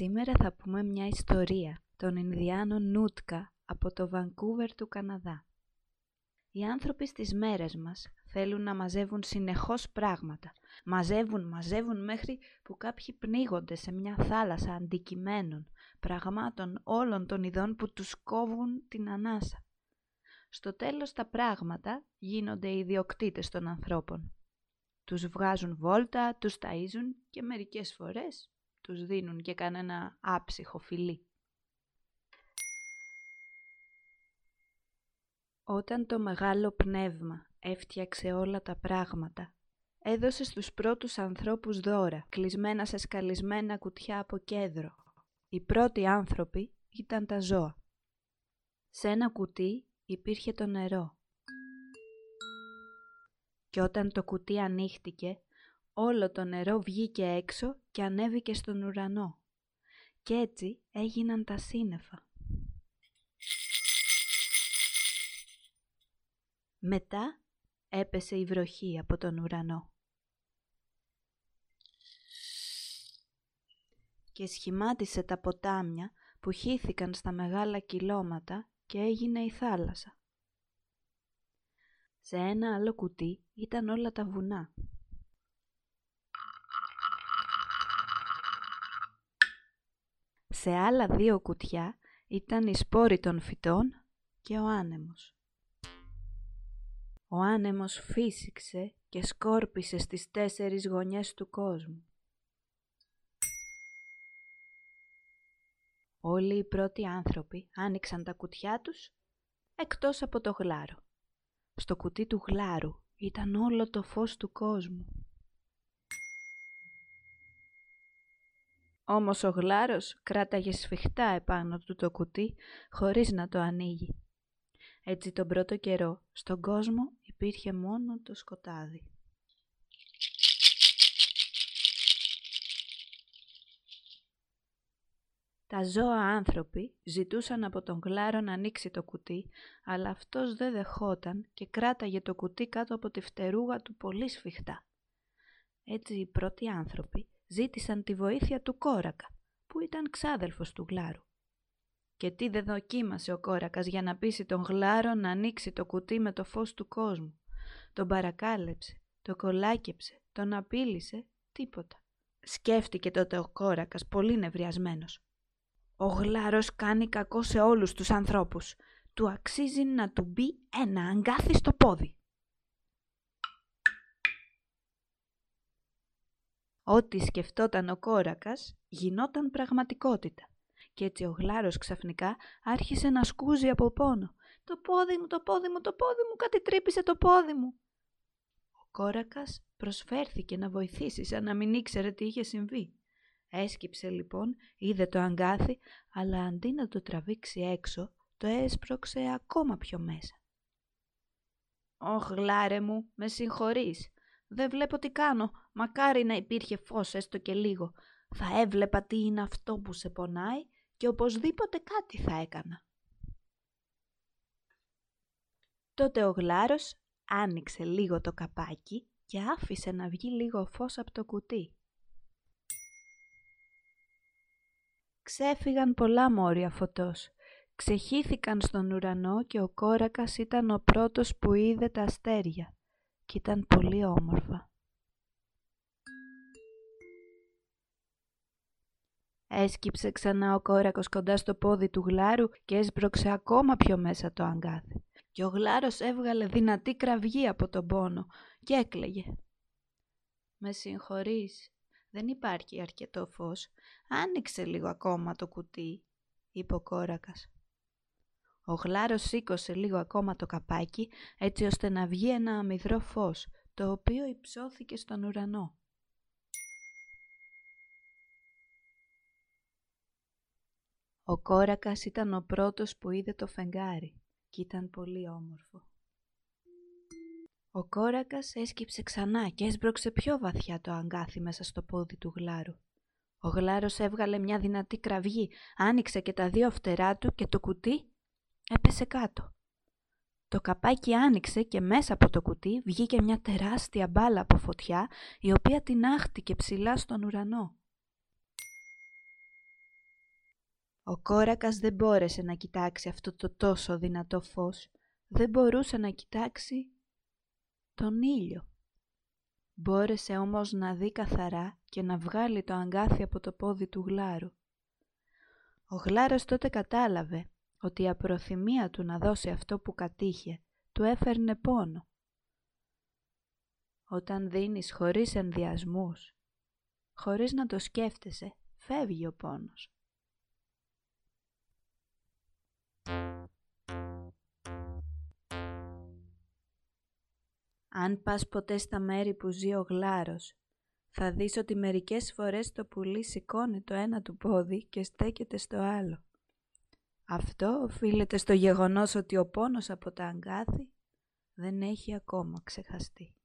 Σήμερα θα πούμε μια ιστορία των Ινδιάνων Νούτκα από το Βανκούβερ του Καναδά. Οι άνθρωποι στις μέρες μας θέλουν να μαζεύουν συνεχώς πράγματα. Μαζεύουν, μαζεύουν μέχρι που κάποιοι πνίγονται σε μια θάλασσα αντικειμένων, πραγμάτων όλων των ειδών που τους κόβουν την ανάσα. Στο τέλος τα πράγματα γίνονται ιδιοκτήτες των ανθρώπων. Τους βγάζουν βόλτα, τους ταΐζουν και μερικές φορές τους δίνουν και κανένα άψυχο φιλί. Όταν το μεγάλο πνεύμα έφτιαξε όλα τα πράγματα, έδωσε στους πρώτους ανθρώπους δώρα, κλεισμένα σε σκαλισμένα κουτιά από κέντρο. Οι πρώτοι άνθρωποι ήταν τα ζώα. Σε ένα κουτί υπήρχε το νερό. Και όταν το κουτί ανοίχτηκε, όλο το νερό βγήκε έξω και ανέβηκε στον ουρανό. Κι έτσι έγιναν τα σύννεφα. Μετά έπεσε η βροχή από τον ουρανό. Και σχημάτισε τα ποτάμια που χύθηκαν στα μεγάλα κυλώματα και έγινε η θάλασσα. Σε ένα άλλο κουτί ήταν όλα τα βουνά. Σε άλλα δύο κουτιά ήταν οι σπόροι των φυτών και ο άνεμος. Ο άνεμος φύσηξε και σκόρπισε στις τέσσερις γωνιές του κόσμου. Όλοι οι πρώτοι άνθρωποι άνοιξαν τα κουτιά τους, εκτός από το γλάρο. Στο κουτί του γλάρου ήταν όλο το φως του κόσμου. Όμως ο γλάρος κράταγε σφιχτά επάνω του το κουτί χωρίς να το ανοίγει. Έτσι τον πρώτο καιρό στον κόσμο υπήρχε μόνο το σκοτάδι. Τα ζώα άνθρωποι ζητούσαν από τον Γλάρο να ανοίξει το κουτί, αλλά αυτός δεν δεχόταν και κράταγε το κουτί κάτω από τη φτερούγα του πολύ σφιχτά. Έτσι οι πρώτοι άνθρωποι ζήτησαν τη βοήθεια του Κόρακα, που ήταν ξάδελφος του Γλάρου. Και τι δεν δοκίμασε ο Κόρακας για να πείσει τον Γλάρο να ανοίξει το κουτί με το φως του κόσμου. Τον παρακάλεψε, το κολάκεψε, τον απείλησε, τίποτα. Σκέφτηκε τότε ο Κόρακας πολύ νευριασμένος. Ο γλάρος κάνει κακό σε όλους τους ανθρώπους. Του αξίζει να του μπει ένα αγκάθι στο πόδι. Ό,τι σκεφτόταν ο κόρακας γινόταν πραγματικότητα. Και έτσι ο γλάρος ξαφνικά άρχισε να σκούζει από πόνο. «Το πόδι μου, το πόδι μου, το πόδι μου, κάτι τρύπησε το πόδι μου». Ο κόρακας προσφέρθηκε να βοηθήσει σαν να μην ήξερε τι είχε συμβεί. Έσκυψε λοιπόν, είδε το αγκάθι, αλλά αντί να το τραβήξει έξω, το έσπρωξε ακόμα πιο μέσα. «Ωχ, γλάρε μου, με συγχωρείς. Δεν βλέπω τι κάνω. Μακάρι να υπήρχε φως έστω και λίγο. Θα έβλεπα τι είναι αυτό που σε πονάει και οπωσδήποτε κάτι θα έκανα». Τότε ο γλάρος άνοιξε λίγο το καπάκι και άφησε να βγει λίγο φως από το κουτί. Ξέφυγαν πολλά μόρια φωτός. Ξεχύθηκαν στον ουρανό και ο κόρακας ήταν ο πρώτος που είδε τα αστέρια και ήταν πολύ όμορφα. Έσκυψε ξανά ο κόρακος κοντά στο πόδι του γλάρου και έσπρωξε ακόμα πιο μέσα το αγκάθι. Και ο γλάρος έβγαλε δυνατή κραυγή από τον πόνο και έκλαιγε. «Με συγχωρείς», δεν υπάρχει αρκετό φως. Άνοιξε λίγο ακόμα το κουτί, είπε ο κόρακας. Ο γλάρος σήκωσε λίγο ακόμα το καπάκι, έτσι ώστε να βγει ένα αμυδρό φως, το οποίο υψώθηκε στον ουρανό. Ο κόρακας ήταν ο πρώτος που είδε το φεγγάρι και ήταν πολύ όμορφο. Ο κόρακας έσκυψε ξανά και έσπρωξε πιο βαθιά το αγκάθι μέσα στο πόδι του γλάρου. Ο γλάρος έβγαλε μια δυνατή κραυγή, άνοιξε και τα δύο φτερά του και το κουτί έπεσε κάτω. Το καπάκι άνοιξε και μέσα από το κουτί βγήκε μια τεράστια μπάλα από φωτιά, η οποία την άχτηκε ψηλά στον ουρανό. Ο κόρακας δεν μπόρεσε να κοιτάξει αυτό το τόσο δυνατό φως. Δεν μπορούσε να κοιτάξει τον ήλιο. Μπόρεσε όμως να δει καθαρά και να βγάλει το αγκάθι από το πόδι του γλάρου. Ο γλάρος τότε κατάλαβε ότι η απροθυμία του να δώσει αυτό που κατήχε του έφερνε πόνο. Όταν δίνεις χωρίς ενδιασμούς, χωρίς να το σκέφτεσαι, φεύγει ο πόνος. Αν πας ποτέ στα μέρη που ζει ο γλάρος, θα δεις ότι μερικές φορές το πουλί σηκώνει το ένα του πόδι και στέκεται στο άλλο. Αυτό οφείλεται στο γεγονός ότι ο πόνος από τα αγκάθι δεν έχει ακόμα ξεχαστεί.